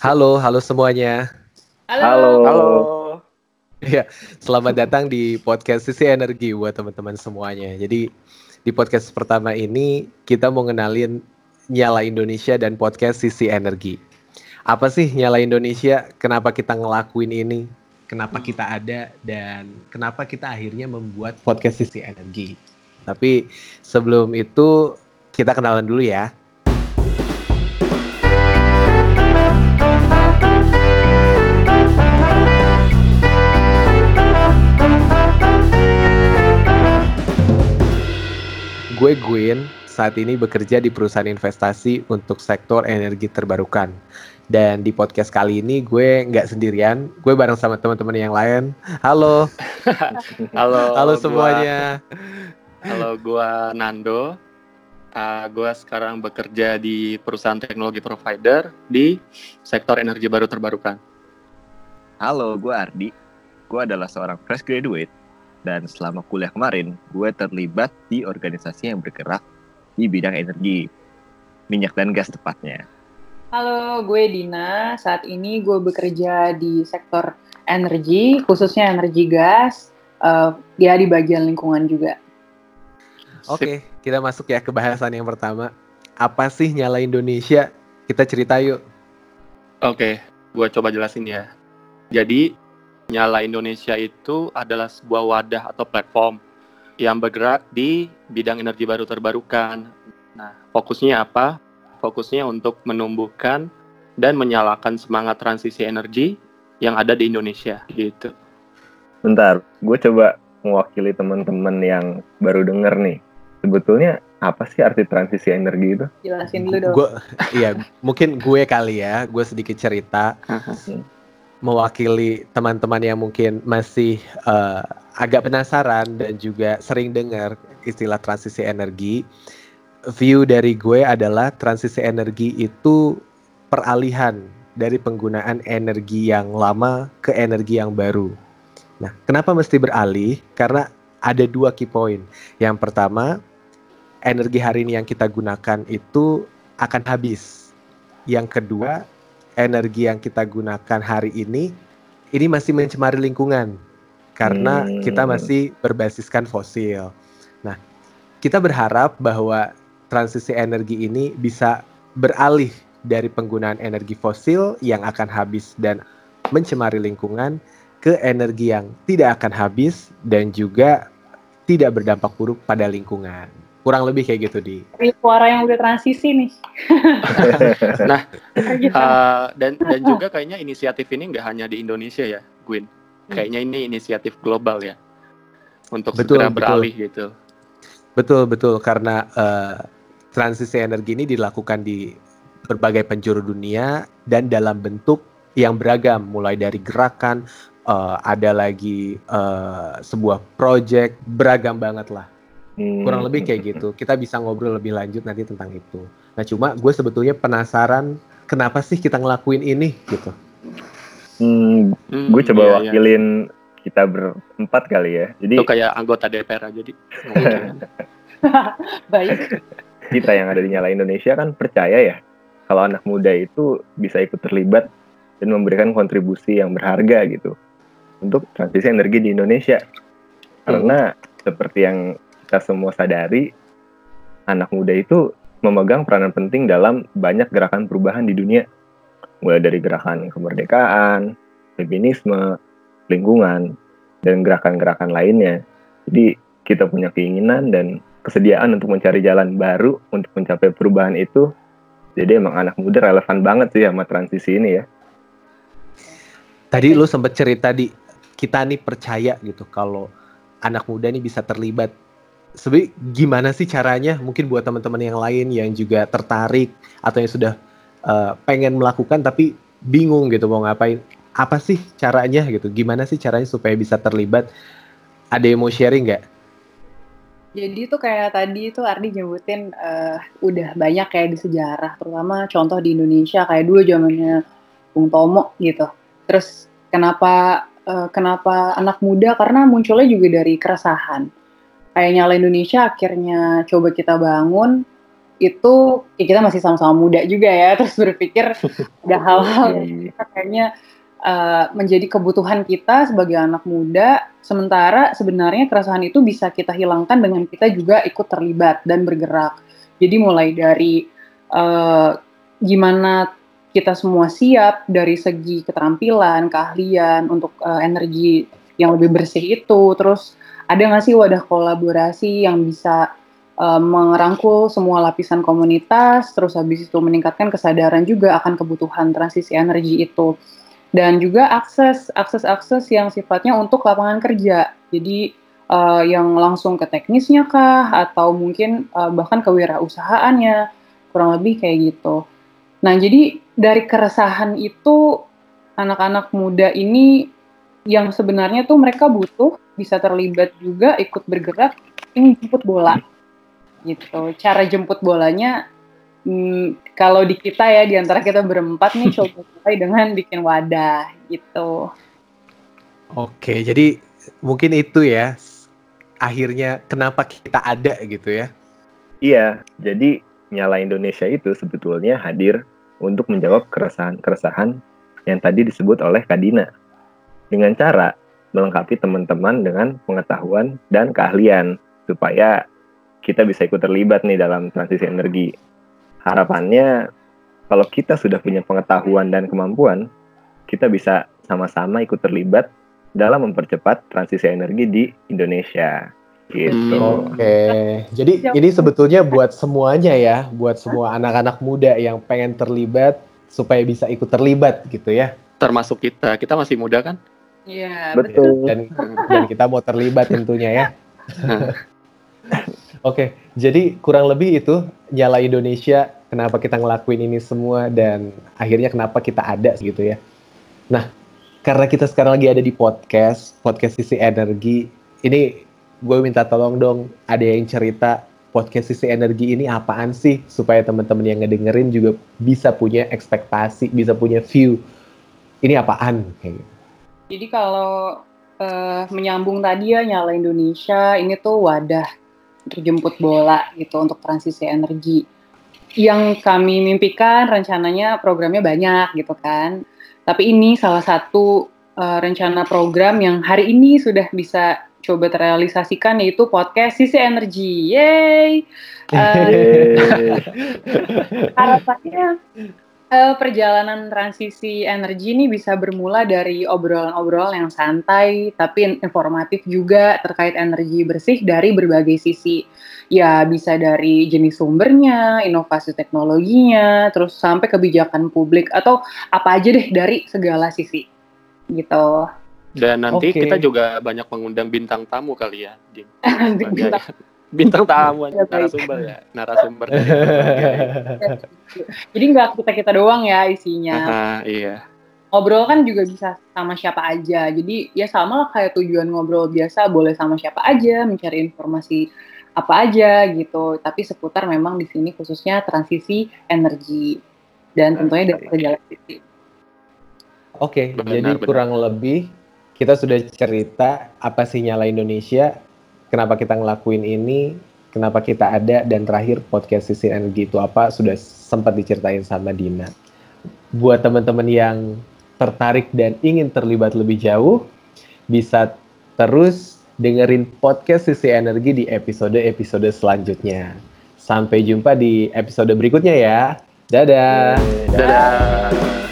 Halo, halo semuanya. Halo. Halo. Ya, selamat datang di podcast Sisi Energi buat teman-teman semuanya. Jadi di podcast pertama ini kita mau ngenalin Nyala Indonesia dan podcast Sisi Energi. Apa sih Nyala Indonesia? Kenapa kita ngelakuin ini? Kenapa kita ada dan kenapa kita akhirnya membuat podcast Sisi Energi? Tapi sebelum itu kita kenalan dulu ya. Gue Gwyn, saat ini bekerja di perusahaan investasi untuk sektor energi terbarukan. Dan di podcast kali ini gue nggak sendirian, gue bareng sama teman-teman yang lain. Halo, Halo. halo gua- semuanya. Halo, gua Nando. Uh, gua sekarang bekerja di perusahaan teknologi provider di sektor energi baru terbarukan. Halo, gue Ardi. Gue adalah seorang fresh graduate dan selama kuliah kemarin, gue terlibat di organisasi yang bergerak di bidang energi, minyak dan gas tepatnya. Halo, gue Dina. Saat ini gue bekerja di sektor energi, khususnya energi gas, eh, ya di bagian lingkungan juga. Oke, kita masuk ya ke bahasan yang pertama. Apa sih Nyala Indonesia? Kita cerita yuk. Oke, gua coba jelasin ya. Jadi, Nyala Indonesia itu adalah sebuah wadah atau platform yang bergerak di bidang energi baru terbarukan. Nah, fokusnya apa? Fokusnya untuk menumbuhkan dan menyalakan semangat transisi energi yang ada di Indonesia gitu. Bentar, gue coba mewakili teman-teman yang baru denger nih. Sebetulnya apa sih arti transisi energi itu? Jelasin dulu dong. Gue, iya, mungkin gue kali ya. Gue sedikit cerita. Mewakili teman-teman yang mungkin masih eh, agak penasaran dan juga sering dengar istilah transisi energi. View dari gue adalah transisi energi itu peralihan dari penggunaan energi yang lama ke energi yang baru. Nah, kenapa mesti beralih? Karena ada dua key point. Yang pertama, energi hari ini yang kita gunakan itu akan habis. Yang kedua, energi yang kita gunakan hari ini ini masih mencemari lingkungan karena Hmm. kita masih berbasiskan fosil. Nah, kita berharap bahwa transisi energi ini bisa beralih dari penggunaan energi fosil yang akan habis dan mencemari lingkungan ke energi yang tidak akan habis dan juga tidak berdampak buruk pada lingkungan. Kurang lebih kayak gitu di. Suara yang udah transisi nih. Nah, Gitu. Uh, dan dan juga kayaknya inisiatif ini nggak hanya di Indonesia ya, Gwyn. Kayaknya ini inisiatif global ya untuk Betul, segera betul. beralih gitu. Betul betul karena eh, transisi energi ini dilakukan di berbagai penjuru dunia dan dalam bentuk yang beragam mulai dari gerakan eh, ada lagi eh, sebuah project beragam banget lah Hmm. kurang lebih kayak gitu kita bisa ngobrol lebih lanjut nanti tentang itu nah cuma gue sebetulnya penasaran kenapa sih kita ngelakuin ini gitu Hmm, Hmm, gue coba iya, iya. wakilin kita berempat kali ya. Jadi Itu kayak anggota DPR aja di. Baik. kita yang ada di Nyala Indonesia kan percaya ya kalau anak muda itu bisa ikut terlibat dan memberikan kontribusi yang berharga gitu untuk transisi energi di Indonesia. Karena seperti yang kita semua sadari, anak muda itu memegang peranan penting dalam banyak gerakan perubahan di dunia. Mulai dari gerakan kemerdekaan, feminisme, lingkungan, dan gerakan-gerakan lainnya. Jadi kita punya keinginan dan kesediaan untuk mencari jalan baru untuk mencapai perubahan itu. Jadi emang anak muda relevan banget sih sama transisi ini ya. tadi lu sempet cerita di kita nih percaya gitu kalau anak muda nih bisa terlibat sebenarnya gimana sih caranya mungkin buat teman-teman yang lain yang juga tertarik atau yang sudah eh, pengen melakukan tapi bingung gitu mau ngapain apa sih caranya gitu gimana sih caranya supaya bisa terlibat ada yang mau sharing nggak Jadi tuh kayak tadi tuh Ardi nyebutin eh, udah banyak kayak di sejarah, terutama contoh di Indonesia kayak dulu zamannya Bung Tomo gitu. Terus kenapa eh, kenapa anak muda? Karena munculnya juga dari keresahan. Kayak nyala Indonesia akhirnya coba kita bangun itu ya kita masih sama-sama muda juga ya, terus berpikir ada hal-hal yang kayaknya uh, menjadi kebutuhan kita sebagai anak muda, sementara sebenarnya keresahan itu bisa kita hilangkan dengan kita juga ikut terlibat dan bergerak. Jadi mulai dari uh, gimana kita semua siap dari segi keterampilan, keahlian untuk uh, energi yang lebih bersih itu, terus ada nggak sih wadah kolaborasi yang bisa uh, merangkul semua lapisan komunitas, terus habis itu meningkatkan kesadaran juga akan kebutuhan transisi energi itu. Dan juga akses akses-akses yang sifatnya untuk lapangan kerja. Jadi uh, yang langsung ke teknisnya kah atau mungkin uh, bahkan kewirausahaannya kurang lebih kayak gitu. Nah, jadi dari keresahan itu anak-anak muda ini yang sebenarnya tuh mereka butuh bisa terlibat juga ikut bergerak ini jemput bola gitu. Cara jemput bolanya hmm, kalau di kita ya di antara kita berempat nih coba mulai dengan bikin wadah gitu. Oke, jadi mungkin itu ya akhirnya kenapa kita ada gitu ya. Iya, jadi Nyala Indonesia itu sebetulnya hadir untuk menjawab keresahan-keresahan yang tadi disebut oleh Kadina dengan cara melengkapi teman-teman dengan pengetahuan dan keahlian supaya kita bisa ikut terlibat nih dalam transisi energi. Harapannya kalau kita sudah punya pengetahuan dan kemampuan, kita bisa sama-sama ikut terlibat dalam mempercepat transisi energi di Indonesia. Gitu. Hmm, Oke, okay. jadi ini sebetulnya buat semuanya ya, buat semua anak-anak muda yang pengen terlibat supaya bisa ikut terlibat gitu ya. Termasuk kita, kita masih muda kan? Iya, betul. Dan, dan kita mau terlibat tentunya ya. Oke, jadi kurang lebih itu nyala Indonesia. Kenapa kita ngelakuin ini semua dan akhirnya kenapa kita ada gitu ya. Nah, karena kita sekarang lagi ada di podcast, podcast sisi energi. Ini gue minta tolong dong, ada yang cerita podcast sisi energi ini apaan sih supaya teman-teman yang ngedengerin juga bisa punya ekspektasi, bisa punya view. Ini apaan kayak gitu. Jadi kalau uh, menyambung tadi ya nyala Indonesia ini tuh wadah untuk jemput bola gitu untuk transisi energi. Yang kami mimpikan rencananya programnya banyak gitu kan. Tapi ini salah satu uh, rencana program yang hari ini sudah bisa coba terrealisasikan yaitu podcast sisi energi. Yeay. Uh, harapannya uh, perjalanan transisi energi ini bisa bermula dari obrolan-obrolan yang santai tapi informatif juga terkait energi bersih dari berbagai sisi. Ya bisa dari jenis sumbernya, inovasi teknologinya, terus sampai kebijakan publik atau apa aja deh dari segala sisi. Gitu. Dan nanti okay. kita juga banyak mengundang bintang tamu kali ya, bintang bintang tamu ya, narasumber ya narasumber jadi nggak kita kita doang ya isinya. Aha, iya. Ngobrol kan juga bisa sama siapa aja. Jadi ya sama lah kayak tujuan ngobrol biasa boleh sama siapa aja mencari informasi apa aja gitu. Tapi seputar memang di sini khususnya transisi energi dan tentunya dari segala sisi Oke, okay, jadi benar. kurang lebih kita sudah cerita apa sih nyala Indonesia, kenapa kita ngelakuin ini, kenapa kita ada, dan terakhir podcast sisi energi itu apa sudah sempat diceritain sama Dina. Buat teman-teman yang tertarik dan ingin terlibat lebih jauh, bisa terus dengerin podcast sisi energi di episode-episode selanjutnya. Sampai jumpa di episode berikutnya ya. Dadah. Dadah. Dadah.